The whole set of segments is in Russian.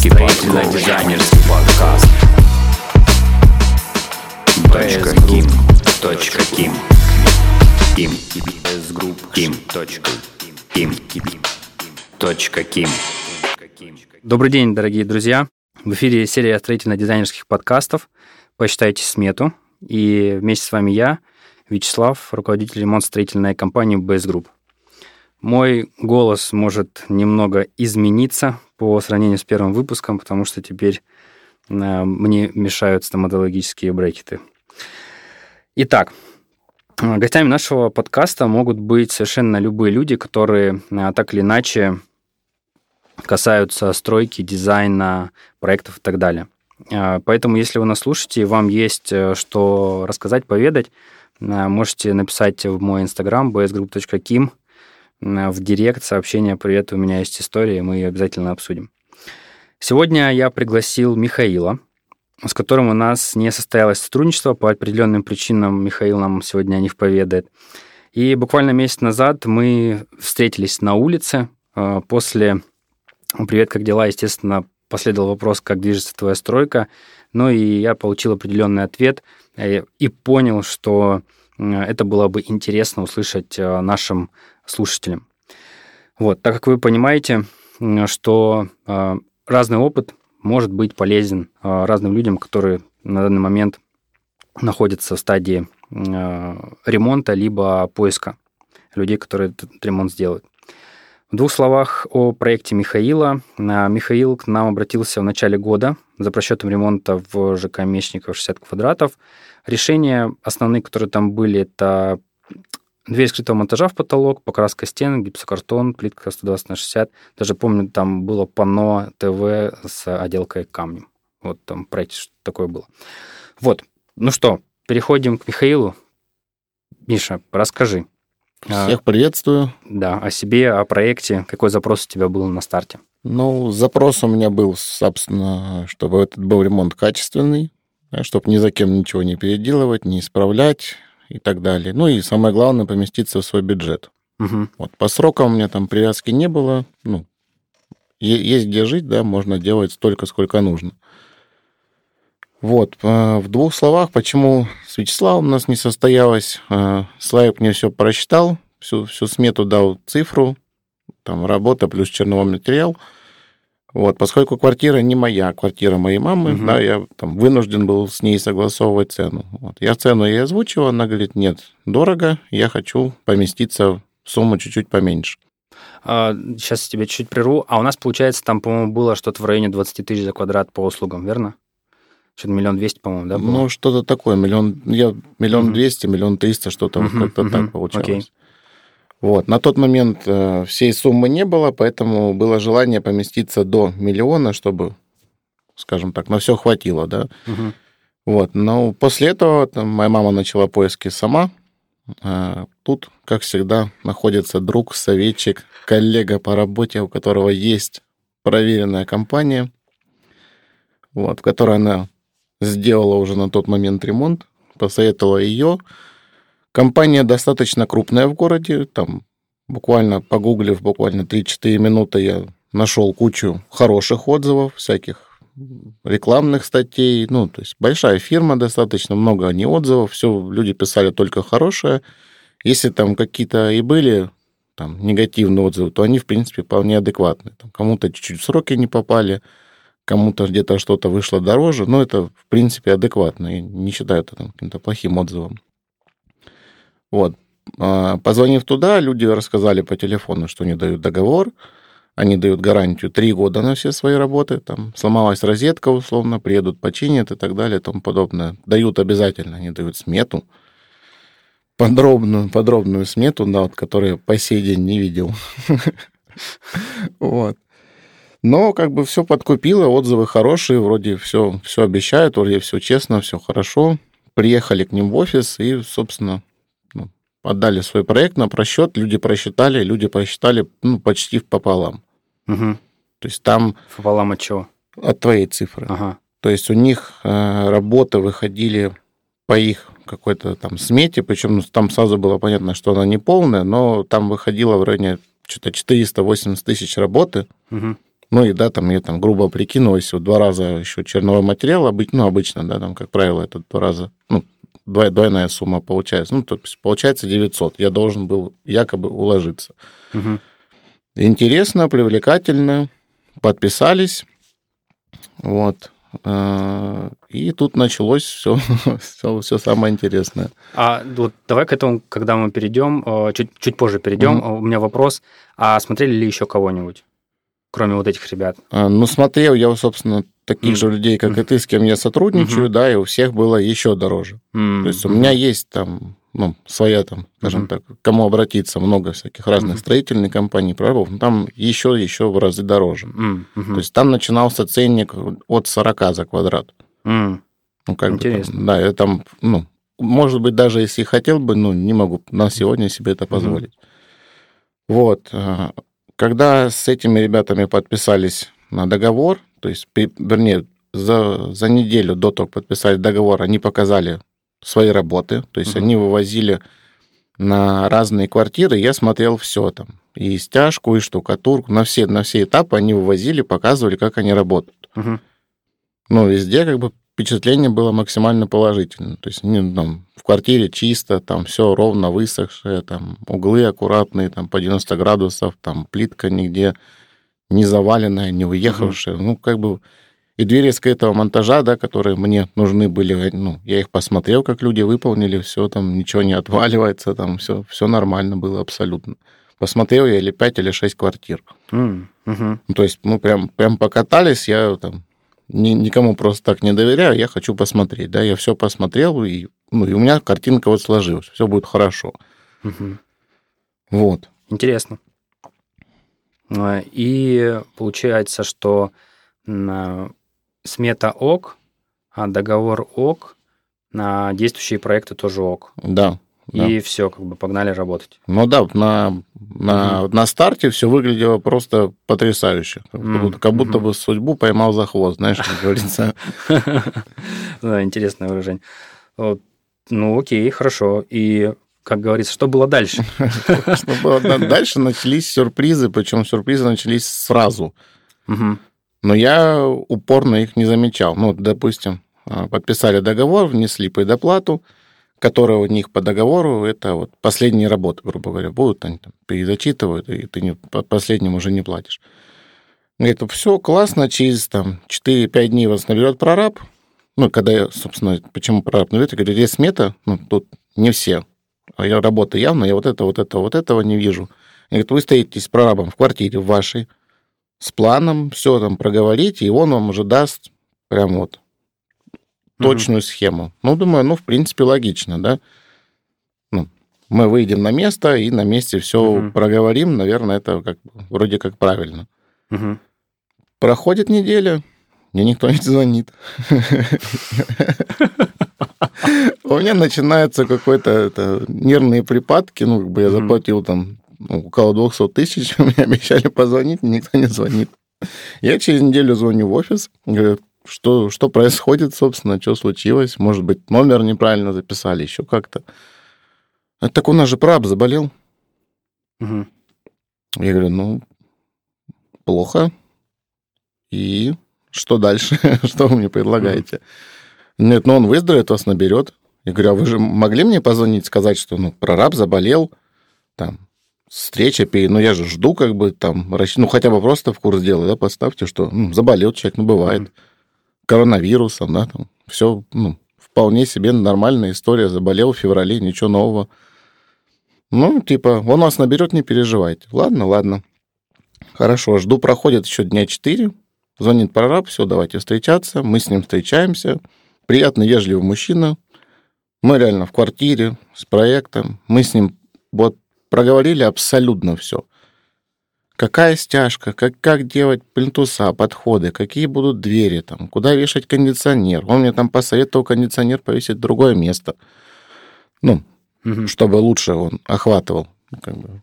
дизайнерский подкаст. дизайнерский подкаст. Ким. Точка Ким. Ким. Без групп. Ким. Точка. Ким. Точка Ким. Добрый день, дорогие друзья. В эфире серия строительно-дизайнерских подкастов «Посчитайте смету». И вместе с вами я, Вячеслав, руководитель ремонт-строительной компании BS Group. Мой голос может немного измениться по сравнению с первым выпуском, потому что теперь э, мне мешают стоматологические брекеты. Итак, гостями нашего подкаста могут быть совершенно любые люди, которые э, так или иначе касаются стройки, дизайна, проектов и так далее. Э, поэтому, если вы нас слушаете, вам есть что рассказать, поведать, можете написать в мой инстаграм bsgroup.kim, в директ сообщение «Привет, у меня есть история», мы ее обязательно обсудим. Сегодня я пригласил Михаила, с которым у нас не состоялось сотрудничество по определенным причинам. Михаил нам сегодня них поведает. И буквально месяц назад мы встретились на улице. Э, после «Привет, как дела?» естественно, последовал вопрос, как движется твоя стройка. Ну и я получил определенный ответ э, и понял, что э, это было бы интересно услышать нашим слушателям. Вот, так как вы понимаете, что э, разный опыт может быть полезен э, разным людям, которые на данный момент находятся в стадии э, ремонта либо поиска людей, которые этот ремонт сделают. В двух словах о проекте Михаила. Михаил к нам обратился в начале года за просчетом ремонта в ЖК Мечников 60 квадратов. Решения основные, которые там были, это Дверь скрытого монтажа в потолок, покраска стен, гипсокартон, плитка 120 на 60. Даже помню, там было панно ТВ с отделкой камнем. Вот там проект что такое было. Вот. Ну что, переходим к Михаилу. Миша, расскажи. А, Всех приветствую. Да, о себе, о проекте. Какой запрос у тебя был на старте? Ну, запрос у меня был, собственно, чтобы этот был ремонт качественный, чтобы ни за кем ничего не переделывать, не исправлять, и так далее. Ну и самое главное, поместиться в свой бюджет. Угу. Вот по срокам у меня там привязки не было. Ну, есть где жить, да, можно делать столько, сколько нужно. Вот, а, в двух словах, почему с Вячеславом у нас не состоялось. А, Славик мне все просчитал, всю, всю смету дал цифру, там работа плюс черновой материал – вот, поскольку квартира не моя, квартира моей мамы, угу. да, я там вынужден был с ней согласовывать цену. Вот. Я цену ей озвучил, она говорит, нет, дорого, я хочу поместиться в сумму чуть-чуть поменьше. А, сейчас тебе чуть-чуть прерву. А у нас, получается, там, по-моему, было что-то в районе 20 тысяч за квадрат по услугам, верно? Что-то миллион двести, по-моему, да? Было? Ну, что-то такое. Миллион, я, миллион двести, миллион триста, что-то как-то так получалось. Окей. Вот. На тот момент э, всей суммы не было, поэтому было желание поместиться до миллиона, чтобы, скажем так, на все хватило, да. Угу. Вот. Но после этого там, моя мама начала поиски сама. А тут, как всегда, находится друг, советчик, коллега по работе, у которого есть проверенная компания, вот, в которой она сделала уже на тот момент ремонт, посоветовала ее, Компания достаточно крупная в городе, там буквально погуглив, буквально 3-4 минуты я нашел кучу хороших отзывов, всяких рекламных статей, ну, то есть большая фирма достаточно, много не отзывов, все люди писали только хорошее. Если там какие-то и были там негативные отзывы, то они, в принципе, вполне адекватные. Там, кому-то чуть-чуть сроки не попали, кому-то где-то что-то вышло дороже, но это, в принципе, адекватно. Я не считаю это там, каким-то плохим отзывом. Вот. А, позвонив туда, люди рассказали по телефону, что они дают договор, они дают гарантию три года на все свои работы, там сломалась розетка условно, приедут, починят и так далее и тому подобное. Дают обязательно, они дают смету, подробную, подробную смету, да, вот, которую по сей день не видел. Вот. Но как бы все подкупило, отзывы хорошие, вроде все, все обещают, вроде все честно, все хорошо. Приехали к ним в офис и, собственно, отдали свой проект на просчет, люди просчитали, люди просчитали ну, почти пополам. Угу. То есть там... Пополам от чего? От твоей цифры. Ага. То есть у них э, работы выходили по их какой-то там смете, причем ну, там сразу было понятно, что она не полная, но там выходило в районе что-то 480 тысяч работы. Угу. Ну и да, там я там грубо прикинулось, вот два раза еще черновой материал, ну, обычно, да, там, как правило, это два раза, ну, двойная сумма получается. Ну, то есть получается 900. Я должен был якобы уложиться. Угу. Интересно, привлекательно. Подписались. Вот. А, и тут началось все, все, все самое интересное. А вот давай к этому, когда мы перейдем, э, чуть, чуть позже перейдем, угу. у меня вопрос. А смотрели ли еще кого-нибудь, кроме вот этих ребят? А, ну, смотрел я, собственно, таких mm. же людей, как mm. и ты, с кем я сотрудничаю, mm-hmm. да, и у всех было еще дороже. То есть у меня есть там ну, своя там, скажем mm-hmm. так, кому обратиться, много всяких разных mm-hmm. строительных компаний, прорабов, но там еще, еще в разы дороже. Mm-hmm. То есть там начинался ценник от 40 за квадрат. Mm. Ну, как Интересно. Бы, там, да, я там, ну, может быть, даже если хотел бы, ну, не могу на сегодня себе это позволить. Mm-hmm. Вот. А, когда с этими ребятами подписались на договор, то есть, вернее, за, за неделю до того, как подписали договор, они показали свои работы, то есть угу. они вывозили на разные квартиры, я смотрел все там, и стяжку, и штукатурку, на все, на все этапы они вывозили, показывали, как они работают. Угу. Ну, везде как бы впечатление было максимально положительное. То есть не, там, в квартире чисто, там все ровно высохшее, там углы аккуратные, там по 90 градусов, там плитка нигде не заваленная, не уехавшая. Угу. Ну, как бы и двери скрытого монтажа, да, которые мне нужны были, ну, я их посмотрел, как люди выполнили, все там, ничего не отваливается, там все, все нормально было абсолютно. Посмотрел я или 5, или 6 квартир. Mm, uh ну, то есть, мы прям, прям покатались, я там ни, никому просто так не доверяю, я хочу посмотреть, да, я все посмотрел, и, ну, и у меня картинка вот сложилась, все будет хорошо. Угу. Вот. Интересно. А, и получается, что смета ок, а договор ок, на действующие проекты тоже ок. Да. И да. все, как бы погнали работать. Ну да, на, на, угу. на старте все выглядело просто потрясающе. Как будто, как будто бы судьбу поймал за хвост, знаешь, как говорится. Да, интересное выражение. Ну, окей, хорошо. И как говорится, что было дальше? Что было дальше? Начались сюрпризы, причем сюрпризы начались сразу. Но я упорно их не замечал. Ну, допустим, а, подписали договор, внесли предоплату, которая у них по договору, это вот последние работы, грубо говоря, будут, они там перезачитывают, и ты не, по последнему уже не платишь. Говорит, все классно, через там 4-5 дней вас наберет прораб. Ну, когда я, собственно, почему прораб наберет, я говорю, есть смета, ну, тут не все. Я работаю явно, я вот это, вот это, вот этого не вижу. Говорит, вы стоите с прорабом в квартире в вашей, с планом, все там проговорите, и он вам уже даст прям вот точную mm-hmm. схему. Ну, думаю, ну, в принципе, логично, да. Ну, мы выйдем на место и на месте все mm-hmm. проговорим. Наверное, это как вроде как правильно. Mm-hmm. Проходит неделя, мне никто не звонит. У меня начинаются какой-то нервные припадки, ну, как бы я заплатил там ну, около 200 тысяч, мне обещали позвонить, никто не звонит. Я через неделю звоню в офис, говорю, что, что происходит, собственно, что случилось, может быть, номер неправильно записали, еще как-то. Так у нас же праб заболел. Угу. Я говорю, ну, плохо. И что дальше? что вы мне предлагаете? Нет, ну он выздоровеет, вас наберет. Я говорю, а вы же могли мне позвонить, сказать, что ну, прораб заболел, там, встреча, ну я же жду, как бы там, ну хотя бы просто в курс дела, да, поставьте, что ну, заболел человек, ну бывает, mm-hmm. коронавирусом, да, там, все, ну, вполне себе нормальная история, заболел в феврале, ничего нового. Ну, типа, он вас наберет, не переживайте. Ладно, ладно. Хорошо, жду, проходит еще дня четыре, звонит прораб, все, давайте встречаться, мы с ним встречаемся, приятный, вежливый мужчина, мы реально в квартире с проектом, мы с ним вот проговорили абсолютно все. Какая стяжка, как, как делать плинтуса, подходы, какие будут двери, там, куда вешать кондиционер. Он мне там посоветовал кондиционер повесить в другое место. Ну, угу. чтобы лучше он охватывал, как бы,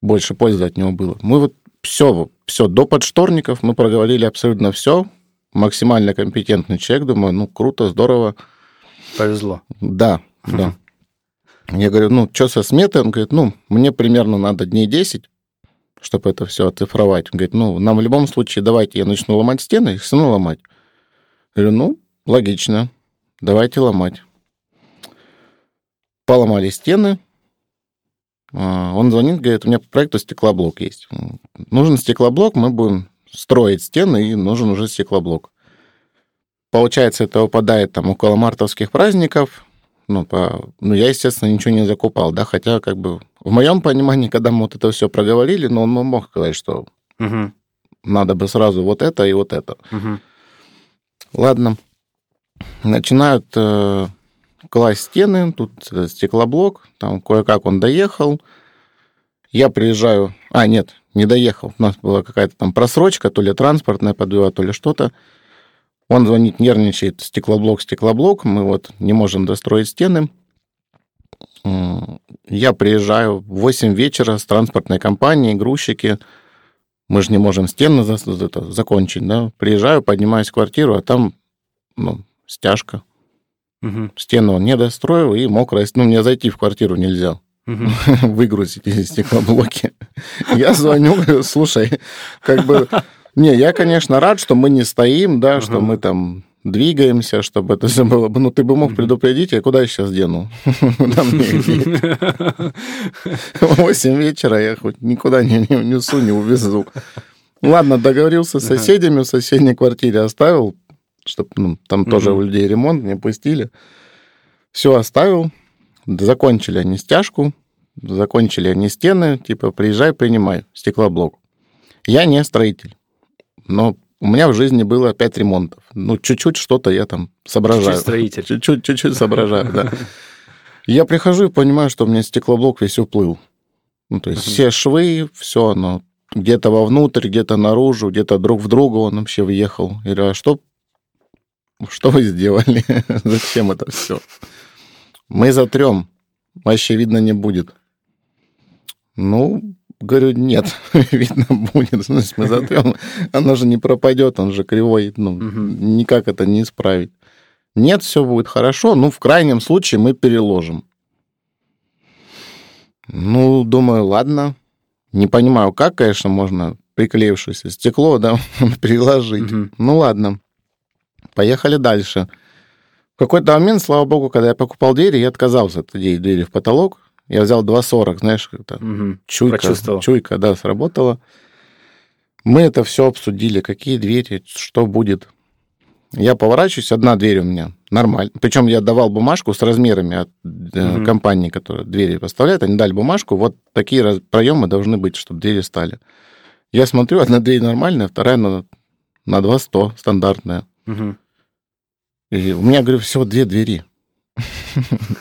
больше пользы от него было. Мы вот все, все, до подшторников мы проговорили абсолютно все. Максимально компетентный человек, думаю, ну, круто, здорово. Повезло. Да, да. Я говорю, ну, что со сметой? Он говорит, ну, мне примерно надо дней 10, чтобы это все оцифровать. Он говорит, ну, нам в любом случае давайте я начну ломать стены, их равно ломать. Я говорю, ну, логично, давайте ломать. Поломали стены, он звонит, говорит, у меня по проекту стеклоблок есть. Нужен стеклоблок, мы будем строить стены, и нужен уже стеклоблок. Получается, это выпадает там около мартовских праздников. Ну, по... ну, я, естественно, ничего не закупал, да, хотя, как бы, в моем понимании, когда мы вот это все проговорили, ну, он мог сказать, что угу. надо бы сразу вот это и вот это. Угу. Ладно. Начинают э, класть стены, тут стеклоблок, там кое-как он доехал. Я приезжаю... А, нет, не доехал. У нас была какая-то там просрочка, то ли транспортная подвела, то ли что-то. Он звонит, нервничает, стеклоблок, стеклоблок, мы вот не можем достроить стены. Я приезжаю в 8 вечера с транспортной компанией, грузчики. Мы же не можем стены закончить, да. Приезжаю, поднимаюсь в квартиру, а там ну, стяжка. Угу. Стену он не достроил, и мокрая... Ну, мне зайти в квартиру нельзя. Угу. Выгрузить эти стеклоблоки. Я звоню, говорю, слушай, как бы... Не, я, конечно, рад, что мы не стоим, да, что мы там двигаемся, чтобы это все было бы... Ну, ты бы мог предупредить, я куда я сейчас дену? Восемь вечера я хоть никуда не несу, не увезу. Ладно, договорился с соседями, в соседней квартире оставил, чтобы ну, там угу. тоже у людей ремонт, не пустили. Все оставил, закончили они стяжку, закончили они стены, типа, приезжай, принимай стеклоблок. Я не строитель, но у меня в жизни было пять ремонтов. Ну, чуть-чуть что-то я там соображаю. Чуть-чуть строитель. Чуть-чуть, чуть-чуть соображаю, да. Я прихожу и понимаю, что у меня стеклоблок весь уплыл. Ну, то есть все швы, все оно где-то вовнутрь, где-то наружу, где-то друг в друга он вообще въехал. Я говорю, а что что вы сделали? Зачем это все? Мы затрем. Вообще видно не будет. Ну, говорю, нет, видно будет. Значит, мы затрем. Оно же не пропадет, он же кривой. Ну, угу. никак это не исправить. Нет, все будет хорошо. Ну, в крайнем случае мы переложим. Ну, думаю, ладно. Не понимаю, как, конечно, можно приклеившееся стекло, да, переложить. Угу. Ну, ладно. Поехали дальше. В какой-то момент, слава богу, когда я покупал двери, я отказался от идеи двери в потолок. Я взял 2,40, знаешь, как-то угу, чуйка, чуйка, да, сработала. Мы это все обсудили, какие двери, что будет. Я поворачиваюсь, одна дверь у меня, нормально. Причем я давал бумажку с размерами от угу. компании, которая двери поставляет. Они дали бумажку, вот такие проемы должны быть, чтобы двери стали. Я смотрю, одна дверь нормальная, вторая на, на 2,100 стандартная. Угу. И у меня, говорю, всего две двери.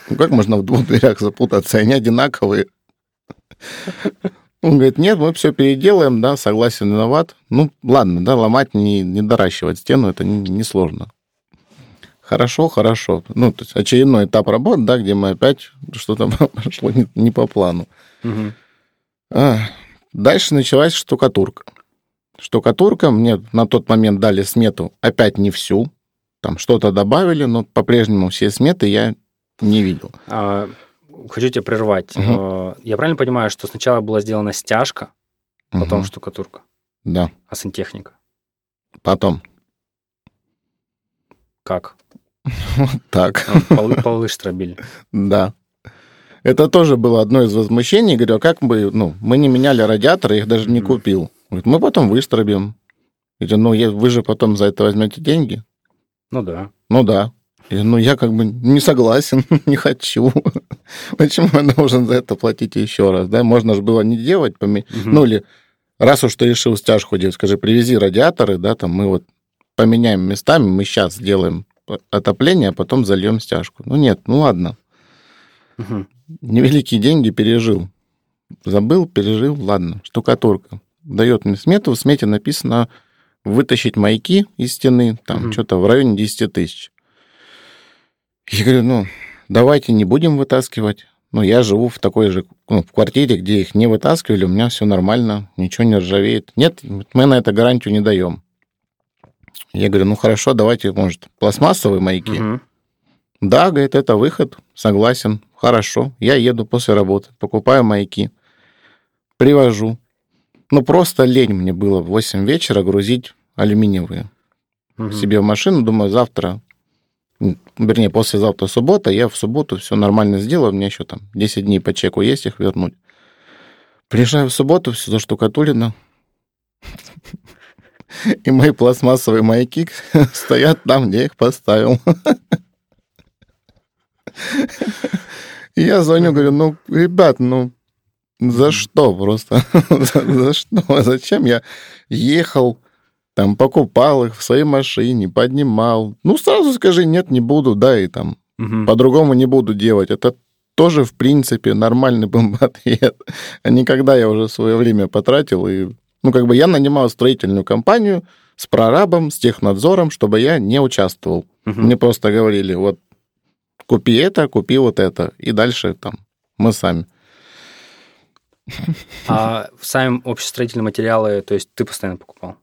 Ну, как можно в двух дверях запутаться? Они одинаковые. Он говорит, нет, мы все переделаем, да, согласен, виноват. Ну, ладно, да, ломать, не, не доращивать стену, это несложно. Не хорошо, хорошо. Ну, то есть очередной этап работы, да, где мы опять что-то пошло не, не по плану. Угу. А, дальше началась штукатурка. Штукатурка, мне на тот момент дали смету опять не всю, там что-то добавили, но по-прежнему все сметы я не видел. А, хочу тебя прервать. Угу. Я правильно понимаю, что сначала была сделана стяжка, потом угу. штукатурка? Да. А сантехника? Потом. Как? Вот так. А, полы, полы штробили. Да. Это тоже было одно из возмущений. Говорю, а как бы, ну, мы не меняли радиаторы, их даже не купил. Говорит, мы потом выстробим. Говорю, ну, вы же потом за это возьмете деньги. Ну да. Ну да. И, ну, я как бы не согласен, не хочу. Почему я должен за это платить еще раз? Да? Можно же было не делать, поме... угу. ну или раз уж ты решил стяжку делать, скажи, привези радиаторы, да, там мы вот поменяем местами, мы сейчас сделаем отопление, а потом зальем стяжку. Ну нет, ну ладно. Угу. Невеликие деньги пережил. Забыл, пережил, ладно. Штукатурка. Дает мне смету, в смете написано вытащить маяки из стены, там угу. что-то в районе 10 тысяч. Я говорю, ну, давайте не будем вытаскивать. Ну, я живу в такой же ну, в квартире, где их не вытаскивали, у меня все нормально, ничего не ржавеет. Нет, мы на это гарантию не даем. Я говорю, ну хорошо, давайте, может, пластмассовые маяки. Угу. Да, говорит, это выход, согласен, хорошо. Я еду после работы, покупаю маяки, привожу. Ну, просто лень мне было в 8 вечера грузить алюминиевые угу. себе в машину. Думаю, завтра, вернее, послезавтра суббота, я в субботу все нормально сделаю, у меня еще там 10 дней по чеку есть их вернуть. Приезжаю в субботу, все заштукатулено. И мои пластмассовые маяки стоят там, где я их поставил. И я звоню, говорю, ну, ребят, ну, за что просто? за, что? Зачем я ехал, там, покупал их в своей машине, поднимал? Ну, сразу скажи, нет, не буду, да, и там по-другому не буду делать. Это тоже, в принципе, нормальный был ответ. А не когда я уже свое время потратил и ну, как бы я нанимал строительную компанию с прорабом, с технадзором, чтобы я не участвовал. Угу. Мне просто говорили, вот, купи это, купи вот это, и дальше там мы сами. А сами общестроительные материалы, то есть ты постоянно покупал?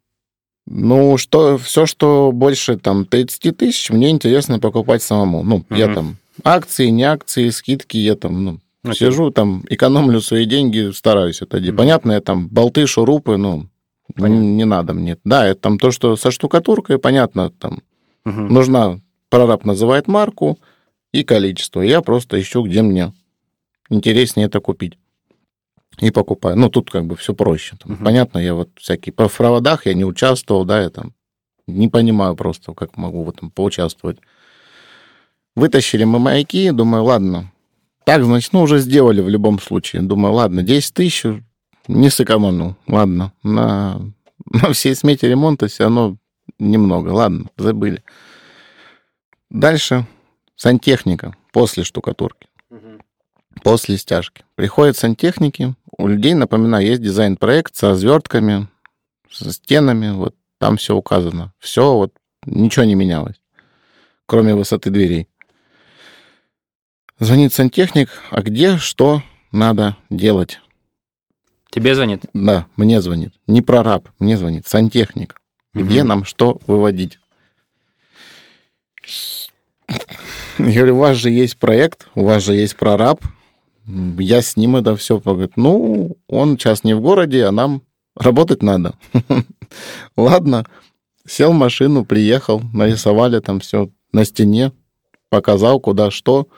Ну, что, все, что больше там 30 тысяч, мне интересно покупать самому. Ну, угу. я там акции, не акции, скидки, я там, ну, Okay. Сижу там, экономлю свои деньги, стараюсь это делать. Mm-hmm. Понятно, я там болты, шурупы, ну, не, не надо мне. Да, это там то, что со штукатуркой, понятно, там mm-hmm. нужна, прораб называет марку и количество. Я просто ищу, где мне интереснее это купить. И покупаю. Ну, тут как бы все проще. Там, mm-hmm. Понятно, я вот всякие... По проводах я не участвовал, да, я там не понимаю просто, как могу в этом поучаствовать. Вытащили мы маяки, думаю, ладно, так, значит, ну, уже сделали в любом случае. Думаю, ладно, 10 тысяч не сэкономил. Ладно, на, на всей смете ремонта все равно немного. Ладно, забыли. Дальше сантехника после штукатурки. После стяжки. Приходят сантехники. У людей, напоминаю, есть дизайн-проект с развертками, со стенами. Вот там все указано. Все, вот ничего не менялось, кроме высоты дверей. Звонит сантехник, а где что надо делать? Тебе звонит? Да, мне звонит. Не прораб, мне звонит сантехник. Где угу. нам что выводить? Я говорю, у вас же есть проект, у вас же есть прораб, я с ним это все. Говорит, ну, он сейчас не в городе, а нам работать надо. Ладно, сел в машину, приехал, нарисовали там все на стене, показал, куда что.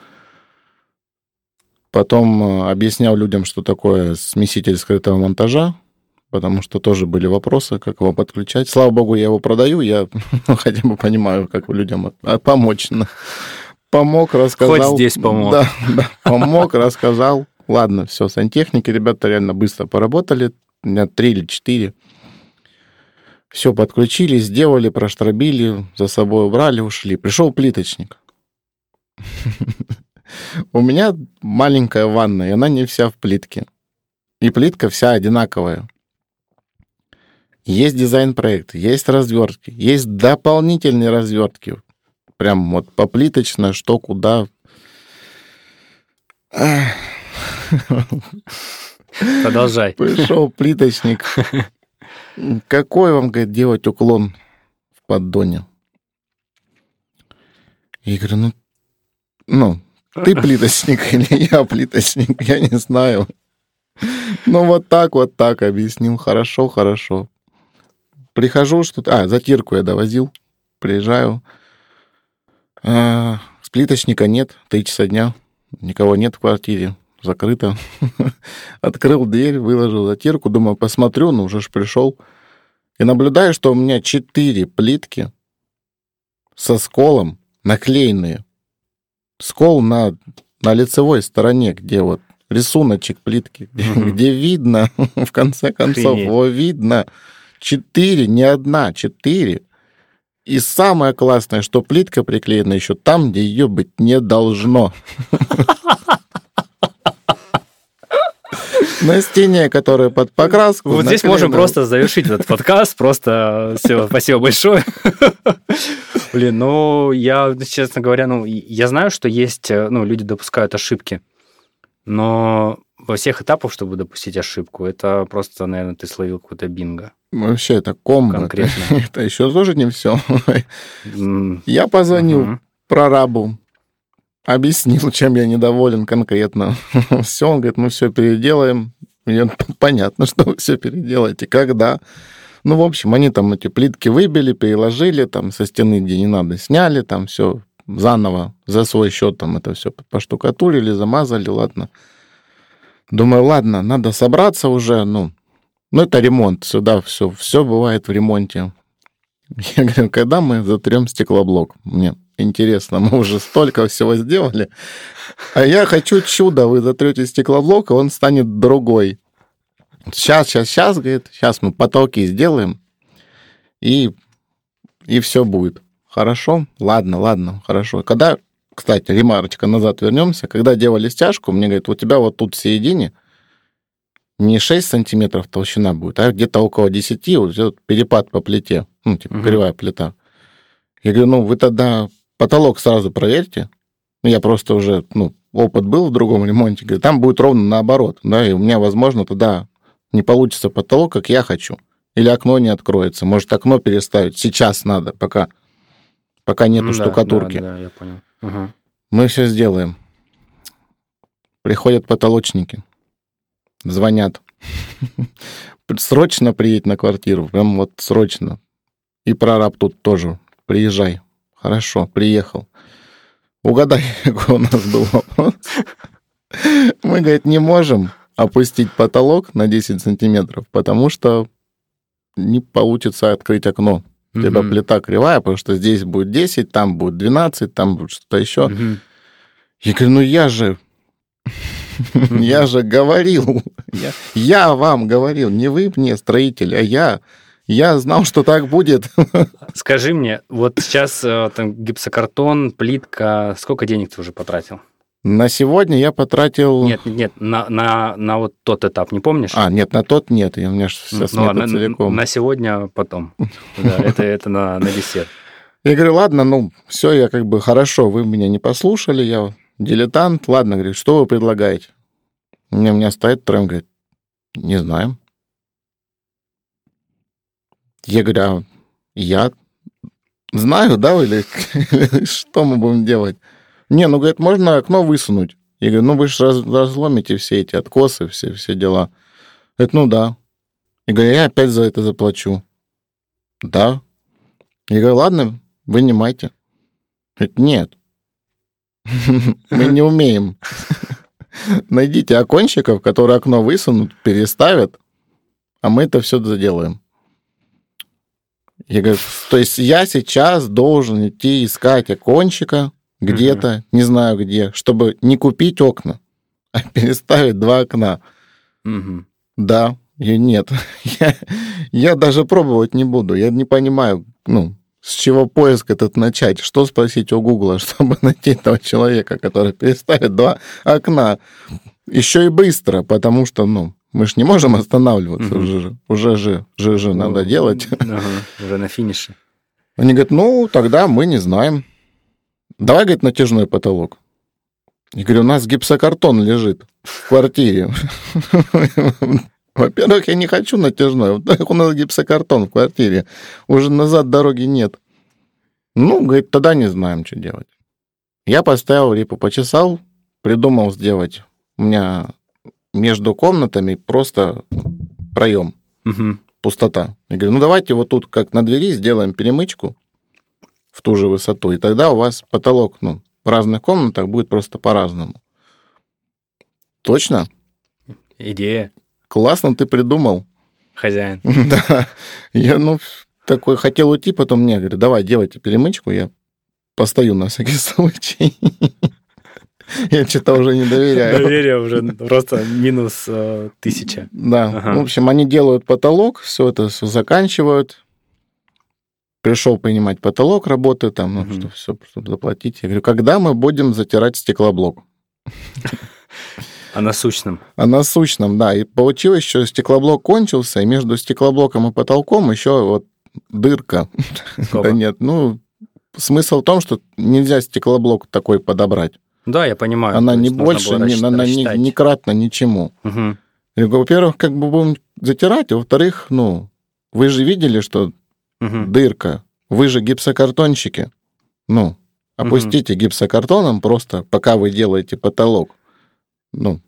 Потом э, объяснял людям, что такое смеситель скрытого монтажа, потому что тоже были вопросы, как его подключать. Слава богу, я его продаю, я ну, хотя бы понимаю, как людям помочь. Помог, рассказал. Хоть здесь помог. Да, да, помог, рассказал. Ладно, все, сантехники, ребята реально быстро поработали, у меня три или четыре. Все подключили, сделали, проштробили, за собой убрали, ушли. Пришел плиточник. У меня маленькая ванна, и она не вся в плитке. И плитка вся одинаковая. Есть дизайн-проект, есть развертки, есть дополнительные развертки. Прям вот поплиточно, что куда. Продолжай. Пришел плиточник. Какой вам, говорит, делать уклон в поддоне? Я говорю, ну, ну, ты плиточник или я плиточник, я не знаю. Ну, вот так, вот так объяснил. Хорошо, хорошо. Прихожу, что-то... А, затирку я довозил. Приезжаю. А, плиточника нет. Три часа дня. Никого нет в квартире. Закрыто. Открыл дверь, выложил затирку. Думаю, посмотрю, ну уже ж пришел. И наблюдаю, что у меня четыре плитки со сколом наклеенные скол на, на лицевой стороне, где вот рисуночек плитки, где, угу. где видно, в конце концов, Охренеть. его видно. Четыре, не одна, четыре. И самое классное, что плитка приклеена еще там, где ее быть не должно. На стене, которая под покраску. Вот здесь можем просто завершить этот подкаст. Просто все, спасибо большое. Блин, ну, я, честно говоря, ну, я знаю, что есть, э, ну, люди допускают ошибки, но во всех этапах, чтобы допустить ошибку, это просто, наверное, ты словил какой-то бинго. Вообще, это комбо. Конкретно. Это, это еще тоже не все. Я позвонил прорабу, объяснил, чем я недоволен конкретно. Все, он говорит, мы все переделаем, Я, понятно, что вы все переделаете. Когда? Ну, в общем, они там эти плитки выбили, переложили, там со стены, где не надо, сняли, там все заново за свой счет там это все поштукатурили, замазали, ладно. Думаю, ладно, надо собраться уже, ну, ну это ремонт, сюда все, все бывает в ремонте. Я говорю, когда мы затрем стеклоблок? Мне интересно, мы уже столько всего сделали, а я хочу чудо, вы затрете стеклоблок, и он станет другой. Сейчас, сейчас, сейчас, говорит, сейчас мы потолки сделаем, и, и все будет. Хорошо? Ладно, ладно, хорошо. Когда, кстати, ремарочка, назад вернемся, когда делали стяжку, мне говорят, у тебя вот тут в середине не 6 сантиметров толщина будет, а где-то около 10, вот этот перепад по плите, ну, типа угу. кривая плита. Я говорю, ну, вы тогда потолок сразу проверьте. Ну, я просто уже, ну, опыт был в другом ремонте. Говорю, там будет ровно наоборот, да, и у меня, возможно, тогда не получится потолок, как я хочу. Или окно не откроется. Может, окно переставить. Сейчас надо, пока, пока нету ну, штукатурки. Да, да, я понял. Угу. Мы все сделаем. Приходят потолочники. Звонят. Срочно приедь на квартиру. Прям вот срочно. И прораб тут тоже. Приезжай. Хорошо, приехал. Угадай, какой у нас был вопрос. Мы, говорит, не можем опустить потолок на 10 сантиметров, потому что не получится открыть окно. Когда угу. плита кривая, потому что здесь будет 10, там будет 12, там будет что-то еще. Угу. Я говорю, ну я же... Я же говорил, я, вам говорил, не вы мне строитель, а я, я знал, что так будет. Скажи мне, вот сейчас э, там гипсокартон, плитка, сколько денег ты уже потратил? На сегодня я потратил... Нет, нет, на, на, на вот тот этап, не помнишь? А, нет, на тот нет, у меня все ну, на, целиком. На сегодня потом. Да, это, это на, на десерт. Я говорю, ладно, ну, все, я как бы, хорошо, вы меня не послушали, я дилетант, ладно, говорю, что вы предлагаете? У меня, у меня стоит трем, говорит, не знаем. Я говорю, а я знаю, да, или что мы будем делать? Не, ну, говорит, можно окно высунуть. Я говорю, ну, вы же раз, разломите все эти откосы, все, все дела. Говорит, ну, да. Я говорю, я опять за это заплачу. Да. Я говорю, ладно, вынимайте. Говорит, нет. Мы не умеем. Найдите окончиков, которые окно высунут, переставят, а мы это все заделаем. Я говорю, то есть я сейчас должен идти искать окончика, где-то, угу. не знаю где, чтобы не купить окна, а переставить два окна. Угу. Да, и нет. я, я даже пробовать не буду. Я не понимаю, ну, с чего поиск этот начать, что спросить у Гугла, чтобы найти этого человека, который переставит два окна. Еще и быстро, потому что, ну, мы же не можем останавливаться, угу. уже, уже же, же, же ну, надо делать. Ага, уже на финише. Они говорят, ну, тогда мы не знаем. Давай, говорит, натяжной потолок. Я говорю, у нас гипсокартон лежит в квартире. Во-первых, я не хочу натяжной. Во-вторых, у нас гипсокартон в квартире. Уже назад дороги нет. Ну, говорит, тогда не знаем, что делать. Я поставил репу, почесал, придумал сделать. У меня между комнатами просто проем, угу. пустота. Я говорю, ну давайте вот тут, как на двери, сделаем перемычку в ту же высоту, и тогда у вас потолок, ну, в разных комнатах будет просто по-разному. Точно? Идея. Классно ты придумал. Хозяин. Да. Я, ну, такой хотел уйти, потом мне говорит, давай, делайте перемычку, я постою на всякий случай. Я что-то уже не доверяю. Доверие уже просто минус э, тысяча. Да. Ага. В общем, они делают потолок, все это все заканчивают, пришел принимать потолок, работы там, ну, угу. что все, чтобы заплатить. Я говорю, когда мы будем затирать стеклоблок? А насущном? А насущном, да. И получилось, что стеклоблок кончился, и между стеклоблоком и потолком еще вот дырка. Да нет, ну, смысл в том, что нельзя стеклоблок такой подобрать. Да, я понимаю. Она не больше, не, она не, не кратно ничему. Угу. Во-первых, как бы будем затирать, а во-вторых, ну, вы же видели, что угу. дырка. Вы же гипсокартонщики. Ну, опустите угу. гипсокартоном просто, пока вы делаете потолок. Ну.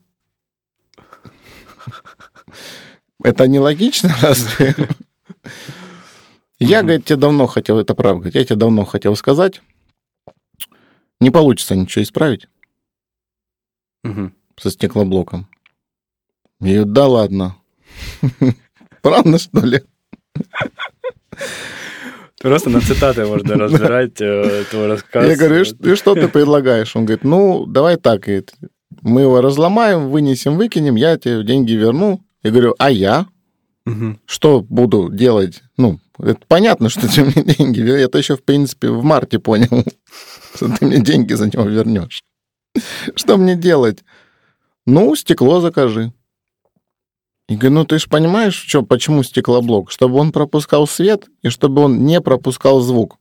Это нелогично, разве? Я, говорит, тебе давно хотел, это правда, я тебе давно хотел сказать, не получится ничего исправить со стеклоблоком. Я говорю, да ладно. Правда, что ли? Просто на цитаты можно разбирать э, твой рассказ. Я говорю, и что ты предлагаешь? Он говорит, ну, давай так, говорит, мы его разломаем, вынесем, выкинем, я тебе деньги верну. Я говорю, а я? Угу. Что буду делать? Ну, это понятно, что ты мне деньги вернешь. Это еще, в принципе, в марте понял, что ты мне деньги за него вернешь. Что мне делать? Ну, стекло закажи. И говорю, ну ты же понимаешь, что, почему стеклоблок? Чтобы он пропускал свет и чтобы он не пропускал звук.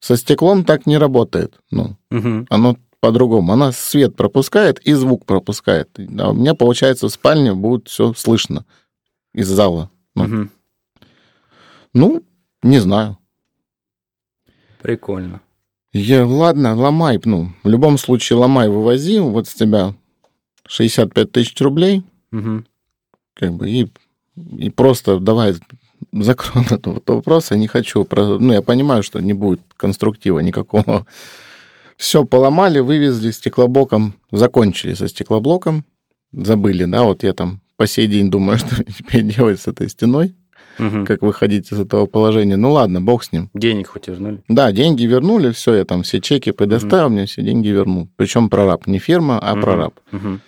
Со стеклом так не работает. Ну, угу. оно по-другому. Она свет пропускает и звук пропускает. А у меня, получается, в спальне будет все слышно из зала. Ну, угу. ну не знаю. Прикольно. Я, ладно, ломай, ну, в любом случае ломай, вывози, вот с тебя 65 тысяч рублей, угу как бы, и, и просто давай закроем этот вопрос, я не хочу, ну, я понимаю, что не будет конструктива никакого. Все поломали, вывезли стеклоблоком, закончили со стеклоблоком, забыли, да, вот я там по сей день думаю, что теперь делать с этой стеной, угу. как выходить из этого положения. Ну ладно, бог с ним. Денег хоть вернули? Да, деньги вернули, все, я там все чеки предоставил, угу. мне все деньги вернул. Причем прораб, не фирма, а угу. прораб. Угу.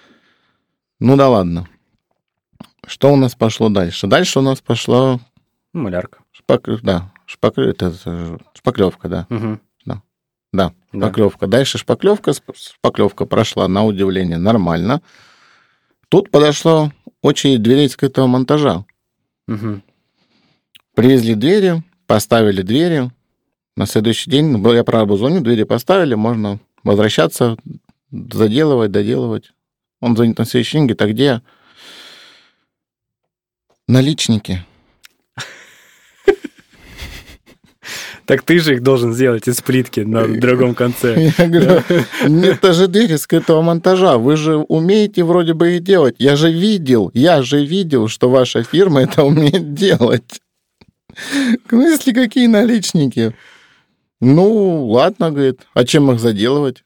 Ну да ладно. Что у нас пошло дальше? Дальше у нас пошла... Малярка. Шпак... Да, шпак... это шпаклевка, да. Угу. Да. Да, шпаклевка. Да. Дальше шпаклевка. Шпаклевка прошла, на удивление, нормально. Тут подошла очередь дверей скрытого монтажа. Угу. Привезли двери, поставили двери. На следующий день, ну, я правда звоню, двери поставили, можно возвращаться, заделывать, доделывать. Он звонит на следующий день, говорит, а где Наличники. Так ты же их должен сделать из плитки на другом конце. Я говорю, это же двери скрытого монтажа. Вы же умеете вроде бы их делать. Я же видел, я же видел, что ваша фирма это умеет делать. Ну, если какие наличники? Ну, ладно, говорит. А чем их заделывать?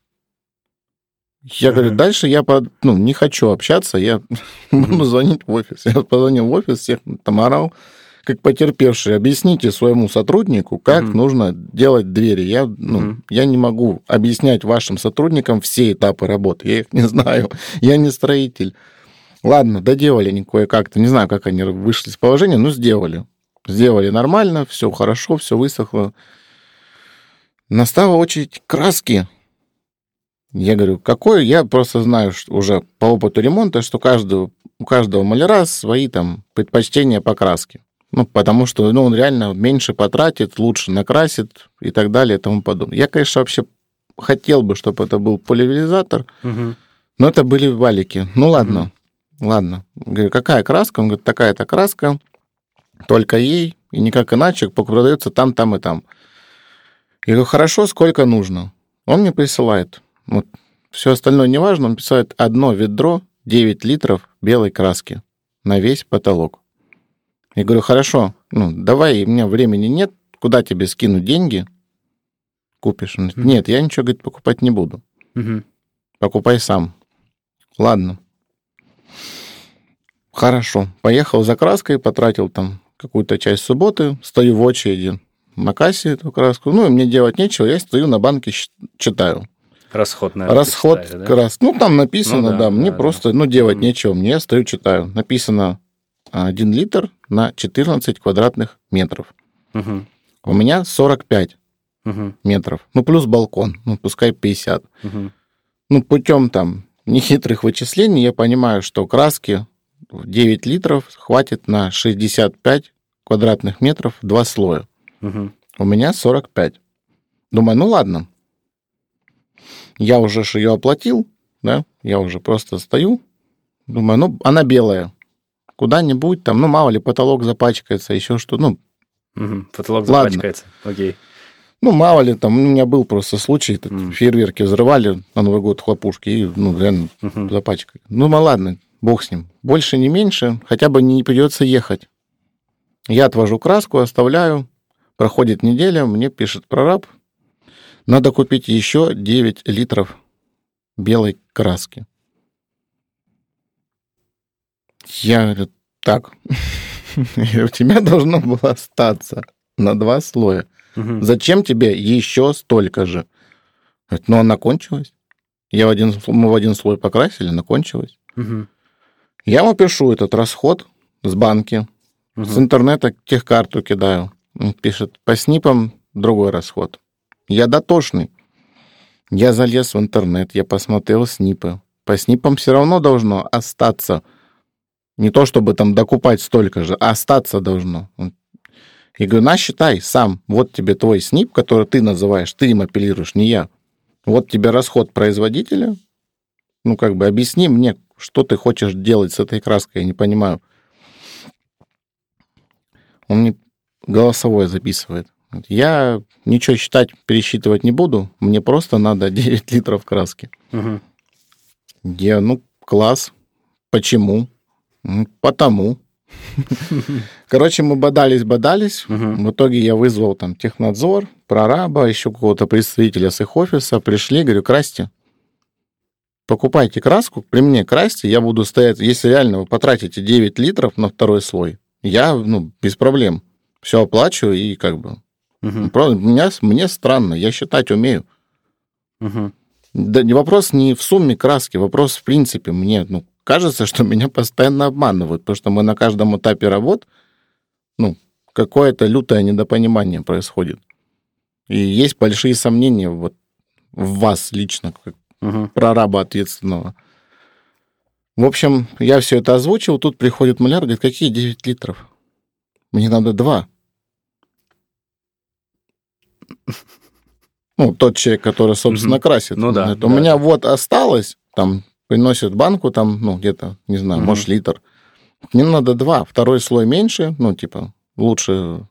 Я говорю, дальше я ну, не хочу общаться, я буду звонить в офис. Я позвонил в офис, всех там орал, как потерпевший. Объясните своему сотруднику, как mm-hmm. нужно делать двери. Я, ну, mm-hmm. я не могу объяснять вашим сотрудникам все этапы работы. Я их не знаю. Я не строитель. Ладно, доделали они кое-как-то. Не знаю, как они вышли из положения, но сделали. Сделали нормально, все хорошо, все высохло. Настала очередь краски. Я говорю, какой? Я просто знаю что уже по опыту ремонта, что каждого, у каждого маляра свои там предпочтения по краске. Ну, потому что ну, он реально меньше потратит, лучше накрасит и так далее и тому подобное. Я, конечно, вообще хотел бы, чтобы это был поливилизатор, угу. но это были валики. Ну, ладно, угу. ладно. Говорю, какая краска? Он говорит, такая-то краска, только ей, и никак иначе, продается там, там и там. Я говорю, хорошо, сколько нужно? Он мне присылает вот. Все остальное не важно. Он писает одно ведро 9 литров белой краски на весь потолок. Я говорю, хорошо, ну, давай, у меня времени нет, куда тебе скинуть деньги? Купишь? Он говорит, нет, я ничего, говорит, покупать не буду. Угу. Покупай сам. Ладно. Хорошо. Поехал за краской, потратил там какую-то часть субботы, стою в очереди на кассе эту краску. Ну, и мне делать нечего, я стою на банке, читаю. Расход, наверное, Расход читали, да? раз. Ну, там написано, ну, да, да, мне да, просто, да. ну, делать нечего. Мне стою, читаю. Написано 1 литр на 14 квадратных метров. Угу. У меня 45 угу. метров. Ну, плюс балкон, ну, пускай 50. Угу. Ну, путем там нехитрых вычислений я понимаю, что краски 9 литров хватит на 65 квадратных метров два слоя. Угу. У меня 45. Думаю, ну ладно, я уже же ее оплатил, да, я уже просто стою, думаю, ну, она белая, куда-нибудь там, ну, мало ли, потолок запачкается, еще что, ну... Угу, потолок ладно. запачкается, окей. Ну, мало ли, там, у меня был просто случай, mm. фейерверки взрывали на Новый год хлопушки, и, ну, реально угу. запачкали. Ну, ну, ладно, бог с ним. Больше, не меньше, хотя бы не придется ехать. Я отвожу краску, оставляю. Проходит неделя, мне пишет прораб. Надо купить еще 9 литров белой краски. Я говорю, так, у тебя должно было остаться на два слоя. Угу. Зачем тебе еще столько же? Говорит, ну, она кончилась. Я в один, мы в один слой покрасили, она кончилась. Угу. Я ему пишу этот расход с банки, угу. с интернета техкарту кидаю. Он пишет, по снипам другой расход. Я дотошный. Я залез в интернет, я посмотрел снипы. По снипам все равно должно остаться. Не то, чтобы там докупать столько же, а остаться должно. И говорю, на, считай сам. Вот тебе твой снип, который ты называешь, ты им апеллируешь, не я. Вот тебе расход производителя. Ну, как бы объясни мне, что ты хочешь делать с этой краской, я не понимаю. Он мне голосовое записывает. Я ничего считать, пересчитывать не буду. Мне просто надо 9 литров краски. Угу. Я, ну, класс. Почему? Потому. Короче, мы бодались-бодались. Угу. В итоге я вызвал там технадзор, прораба, еще какого-то представителя с их офиса. Пришли, говорю, красьте. Покупайте краску, при мне красьте, я буду стоять. Если реально вы потратите 9 литров на второй слой, я, ну, без проблем. Все оплачу и как бы... Угу. Правда, меня, мне странно, я считать умею. Угу. Да, вопрос не в сумме краски, вопрос в принципе. Мне, ну, кажется, что меня постоянно обманывают, потому что мы на каждом этапе работ, ну, какое-то лютое недопонимание происходит. И есть большие сомнения вот в вас лично, как угу. прораба ответственного. В общем, я все это озвучил, тут приходит маляр, говорит, какие 9 литров? Мне надо 2. Ну, тот человек, который, собственно, красит. Ну да. Это. У меня вот осталось, там, приносит банку, там, ну, где-то, не знаю, угу. может, литр. Мне надо два. Второй слой меньше, ну, типа, лучше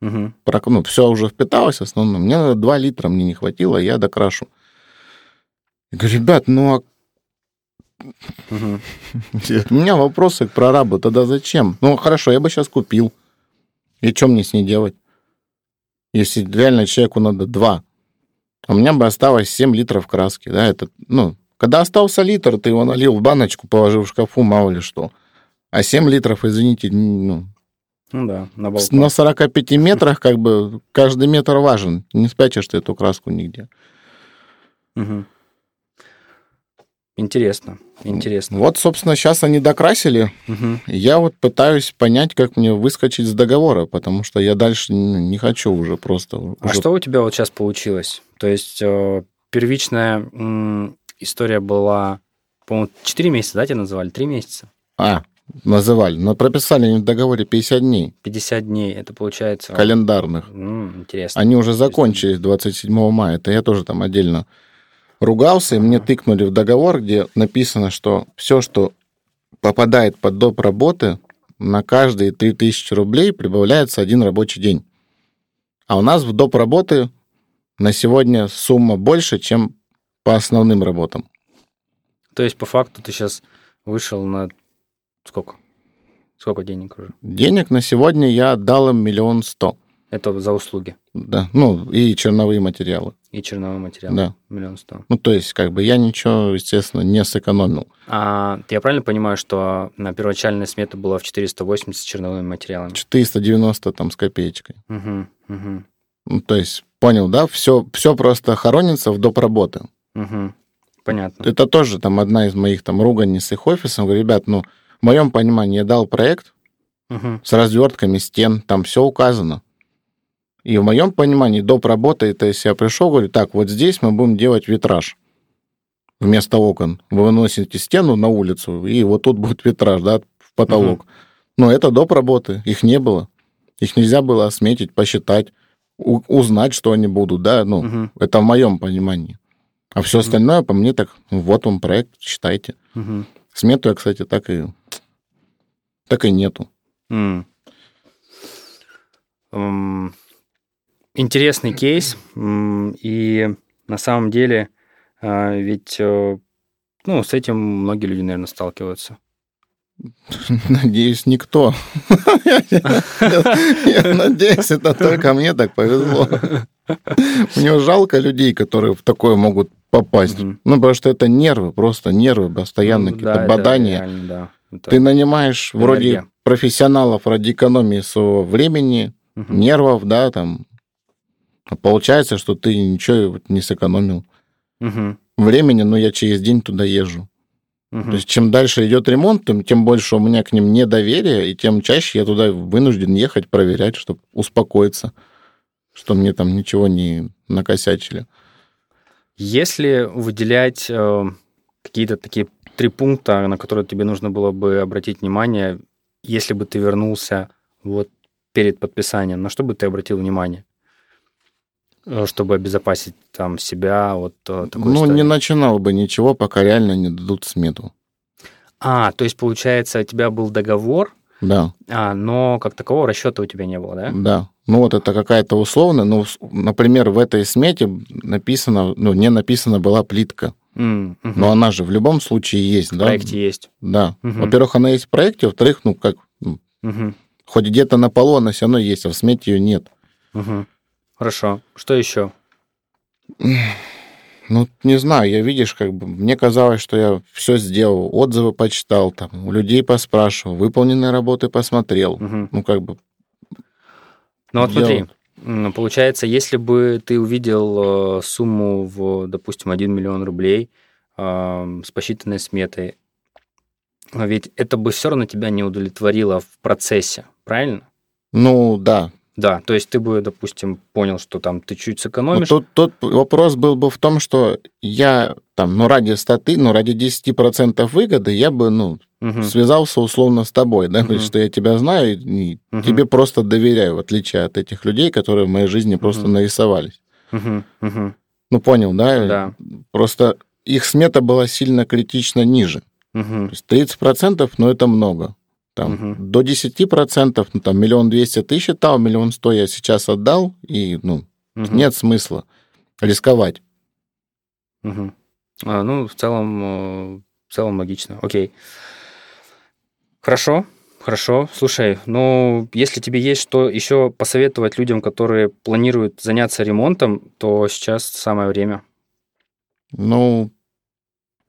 угу. ну, все уже впиталось основном. Мне надо два литра, мне не хватило, я докрашу. Я говорю, ребят, ну а Угу. У меня вопросы к прорабу. Тогда зачем? Ну, хорошо, я бы сейчас купил. И что мне с ней делать? Если реально человеку надо два. У меня бы осталось 7 литров краски. Да, это, ну, когда остался литр, ты его налил в баночку, положил в шкафу, мало ли что. А 7 литров, извините, ну, ну да, на, на 45 метрах как бы каждый метр важен. Не спрячешь ты эту краску нигде. Угу. Интересно, интересно. Вот, собственно, сейчас они докрасили. Угу. Я вот пытаюсь понять, как мне выскочить с договора, потому что я дальше не хочу уже просто. А уже... что у тебя вот сейчас получилось? То есть э, первичная история была, по-моему, 4 месяца, да, тебя называли? 3 месяца? А, называли. Но прописали они в договоре 50 дней. 50 дней, это получается... Календарных. М, интересно. Они уже закончились 27 мая. Это я тоже там отдельно ругался, и мне тыкнули в договор, где написано, что все, что попадает под доп. работы, на каждые 3000 рублей прибавляется один рабочий день. А у нас в доп. работы на сегодня сумма больше, чем по основным работам. То есть, по факту, ты сейчас вышел на сколько? Сколько денег уже? Денег на сегодня я отдал им миллион сто. Это за услуги? Да, ну и черновые материалы. И черновые материалы? Да. Миллион сто. Ну, то есть, как бы я ничего, естественно, не сэкономил. А я правильно понимаю, что на первоначальная смета была в 480 с черновыми материалами? 490 там с копеечкой. Угу, угу. Ну, то есть, понял, да? Все, все просто хоронится в доп. работы. Угу. Понятно. Это тоже там одна из моих там руганий с их офисом. Говорю, ребят, ну, в моем понимании я дал проект угу. с развертками стен, там все указано. И в моем понимании доп. работы, это если я пришел, говорю, так, вот здесь мы будем делать витраж вместо окон. Вы выносите стену на улицу, и вот тут будет витраж, да, в потолок. Угу. Но это доп. работы, их не было. Их нельзя было осметить, посчитать, узнать, что они будут, да, ну, угу. это в моем понимании. А все остальное, по мне, так, вот он проект, читайте. Угу. Смету я, кстати, так и, так и нету. Mm. Um, интересный кейс, и на самом деле а, ведь э, ну, с этим многие люди, наверное, сталкиваются. Надеюсь, никто. Я надеюсь, это только мне так повезло. Мне жалко людей, которые в такое могут попасть. Ну, потому что это нервы, просто нервы, постоянно ну, какие-то бадания. Ты нанимаешь вроде профессионалов ради экономии своего времени, нервов, да, там. А получается, что ты ничего не сэкономил. Времени, но я через день туда езжу. Угу. То есть чем дальше идет ремонт, тем, тем больше у меня к ним недоверие, и тем чаще я туда вынужден ехать проверять, чтобы успокоиться, что мне там ничего не накосячили. Если выделять э, какие-то такие три пункта, на которые тебе нужно было бы обратить внимание, если бы ты вернулся вот перед подписанием, на что бы ты обратил внимание? Э, чтобы обезопасить там себя от э, такой Ну, истории. не начинал бы ничего, пока реально не дадут смету. А, то есть, получается, у тебя был договор, да. А, но как такового расчета у тебя не было, да? Да. Ну вот это какая-то условная, ну, например, в этой смете написано, ну, не написана была плитка. Mm, угу. Но она же в любом случае есть, в да? В проекте есть. Да. Угу. Во-первых, она есть в проекте, во-вторых, ну, как, угу. хоть где-то на полу она все равно есть, а в смете ее нет. Угу. Хорошо. Что еще? Ну, не знаю, я, видишь, как бы, мне казалось, что я все сделал, отзывы почитал, там, у людей поспрашивал, выполненные работы посмотрел. Угу. Ну, как бы... Ну, вот смотри, получается, если бы ты увидел э, сумму в, допустим, 1 миллион рублей э, с посчитанной сметой, ведь это бы все равно тебя не удовлетворило в процессе, правильно? Ну, да, да, то есть ты бы, допустим, понял, что там ты чуть сэкономишь. Ну, тут, тут вопрос был бы в том, что я там, ну, ради 100 ты, ну, ради 10% выгоды я бы, ну, угу. связался условно с тобой, да, угу. то что я тебя знаю и угу. тебе просто доверяю, в отличие от этих людей, которые в моей жизни просто угу. нарисовались. Угу. Угу. Ну, понял, да? Да. Просто их смета была сильно критично ниже. Угу. То есть 30%, но это много. Там, угу. До 10%, ну, там, миллион двести ты считал, миллион сто я сейчас отдал, и, ну, угу. нет смысла рисковать. Угу. А, ну, в целом, э, в целом логично. Окей. Хорошо, хорошо. Слушай, ну, если тебе есть что еще посоветовать людям, которые планируют заняться ремонтом, то сейчас самое время. Ну,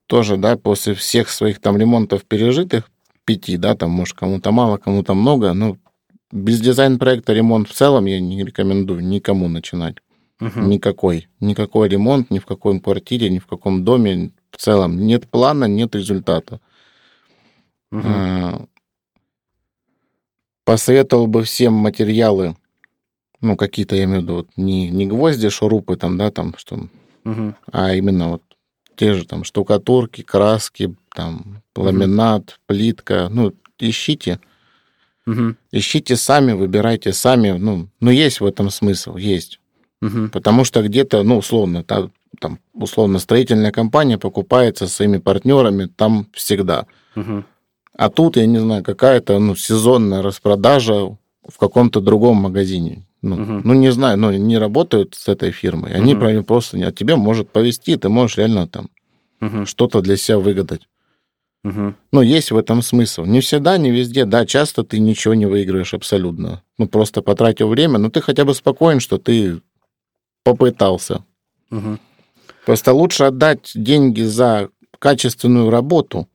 тоже, да, после всех своих там ремонтов пережитых, пяти, да, там, может, кому-то мало, кому-то много, но без дизайн-проекта ремонт в целом я не рекомендую никому начинать. Угу. Никакой. Никакой ремонт ни в какой квартире, ни в каком доме. В целом нет плана, нет результата. Угу. Посоветовал бы всем материалы, ну, какие-то, я имею в виду, вот, не, не гвозди, шурупы там, да, там, что, угу. а именно вот те же там штукатурки, краски, там ламинат, плитка, ну, ищите. Угу. Ищите сами, выбирайте сами. Ну, ну, есть в этом смысл, есть. Угу. Потому что где-то, ну, условно, там, там, условно, строительная компания покупается своими партнерами там всегда. Угу. А тут, я не знаю, какая-то ну, сезонная распродажа в каком-то другом магазине. Ну, угу. ну, не знаю, но не работают с этой фирмой. Они угу. просто не... А тебе может повезти, ты можешь реально там угу. что-то для себя выгадать. Угу. Ну, есть в этом смысл. Не всегда, не везде. Да, часто ты ничего не выиграешь абсолютно. Ну, просто потратил время, но ты хотя бы спокоен, что ты попытался. Угу. Просто лучше отдать деньги за качественную работу,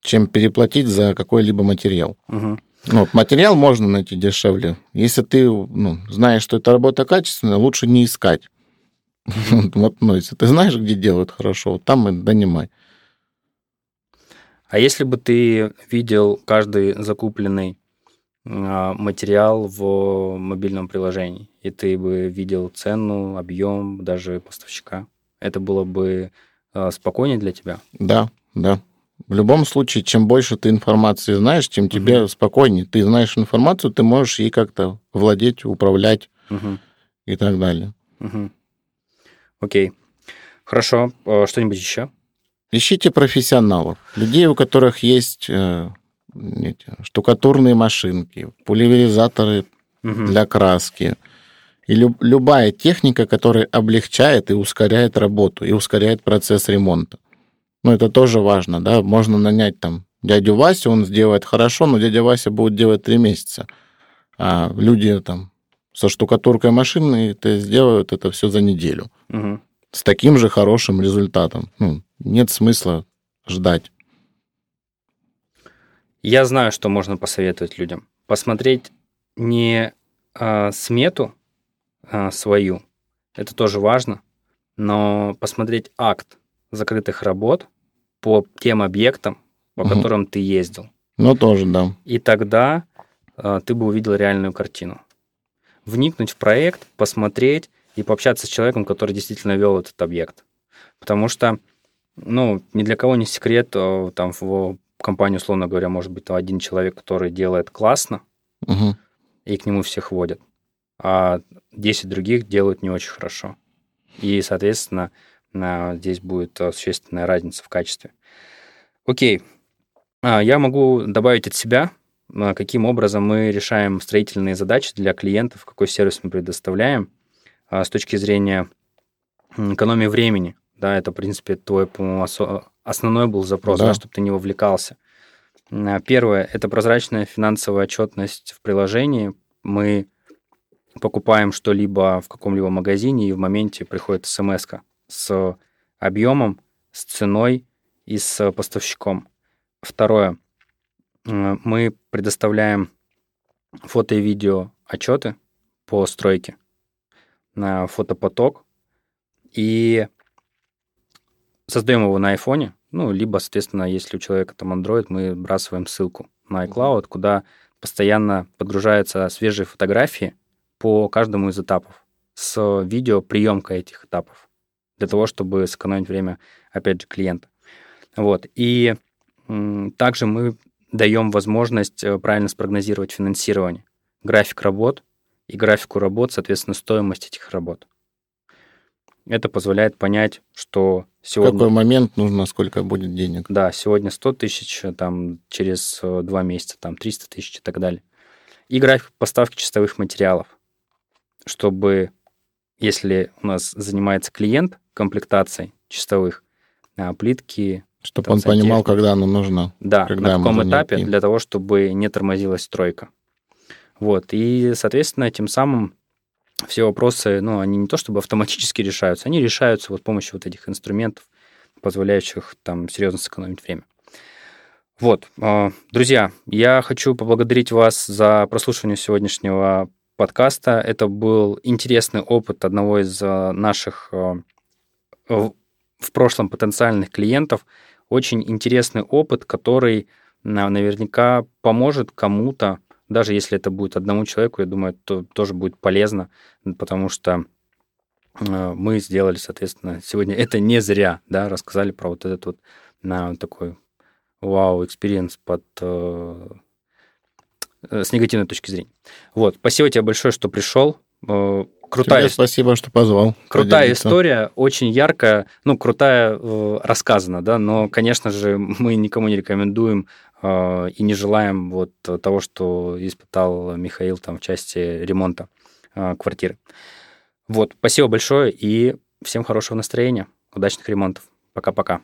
чем переплатить за какой-либо материал. Угу. Ну, материал можно найти дешевле. Если ты ну, знаешь, что эта работа качественная, лучше не искать. Вот, ну, если ты знаешь, где делают хорошо, вот там и донимай. А если бы ты видел каждый закупленный а, материал в мобильном приложении, и ты бы видел цену, объем, даже поставщика, это было бы а, спокойнее для тебя? Да, да. В любом случае, чем больше ты информации знаешь, тем тебе угу. спокойнее. Ты знаешь информацию, ты можешь ей как-то владеть, управлять угу. и так далее. Угу. Окей. Хорошо. А что-нибудь еще? Ищите профессионалов, людей, у которых есть э, эти, штукатурные машинки, пульверизаторы угу. для краски. И люб, любая техника, которая облегчает и ускоряет работу, и ускоряет процесс ремонта. Ну, это тоже важно, да, можно нанять там дядю Васю, он сделает хорошо, но дядя Вася будет делать три месяца. А люди там со штукатуркой машины это сделают это все за неделю. Угу. С таким же хорошим результатом. Ну, нет смысла ждать. Я знаю, что можно посоветовать людям. Посмотреть не а, смету а, свою, это тоже важно, но посмотреть акт закрытых работ по тем объектам, по угу. которым ты ездил. Ну, тоже, да. И тогда а, ты бы увидел реальную картину. Вникнуть в проект, посмотреть и пообщаться с человеком, который действительно вел этот объект. Потому что, ну, ни для кого не секрет, а, там в компании, условно говоря, может быть один человек, который делает классно, угу. и к нему всех водят, а 10 других делают не очень хорошо. И, соответственно, здесь будет а, существенная разница в качестве. Окей, а, я могу добавить от себя, каким образом мы решаем строительные задачи для клиентов, какой сервис мы предоставляем с точки зрения экономии времени. Да, это, в принципе, твой, по-моему, основной был запрос, да. Да, чтобы ты не вовлекался. А, первое – это прозрачная финансовая отчетность в приложении. Мы покупаем что-либо в каком-либо магазине, и в моменте приходит смс с объемом, с ценой и с поставщиком. Второе. Мы предоставляем фото и видео отчеты по стройке на фотопоток и создаем его на айфоне, ну, либо, соответственно, если у человека там Android, мы бросаем ссылку на iCloud, куда постоянно подгружаются свежие фотографии по каждому из этапов с видео приемкой этих этапов для того, чтобы сэкономить время, опять же, клиента. Вот. И также мы даем возможность э, правильно спрогнозировать финансирование, график работ и графику работ, соответственно, стоимость этих работ. Это позволяет понять, что сегодня... В какой момент нужно, сколько будет денег. Да, сегодня 100 тысяч, там, через э, два месяца там 300 тысяч и так далее. И график поставки чистовых материалов, чтобы, если у нас занимается клиент комплектацией чистовых, а, плитки... Чтобы он понимал, когда она нужна. Да, когда на каком этапе, для того, чтобы не тормозилась стройка. Вот, и, соответственно, тем самым все вопросы, ну, они не то чтобы автоматически решаются, они решаются вот с помощью вот этих инструментов, позволяющих там серьезно сэкономить время. Вот, а, друзья, я хочу поблагодарить вас за прослушивание сегодняшнего подкаста. Это был интересный опыт одного из а, наших а, в прошлом потенциальных клиентов. Очень интересный опыт, который наверняка поможет кому-то даже если это будет одному человеку, я думаю, это тоже будет полезно, потому что э, мы сделали, соответственно, сегодня это не зря, да, рассказали про вот этот вот на такой wow experience под э, э, с негативной точки зрения. Вот, спасибо тебе большое, что пришел. Э, крутая Тебе спасибо, что позвал. Крутая поделиться. история, очень яркая, ну, крутая э, рассказана, да, но, конечно же, мы никому не рекомендуем а, и не желаем вот того, что испытал Михаил там в части ремонта а, квартиры. Вот, спасибо большое и всем хорошего настроения, удачных ремонтов. Пока-пока.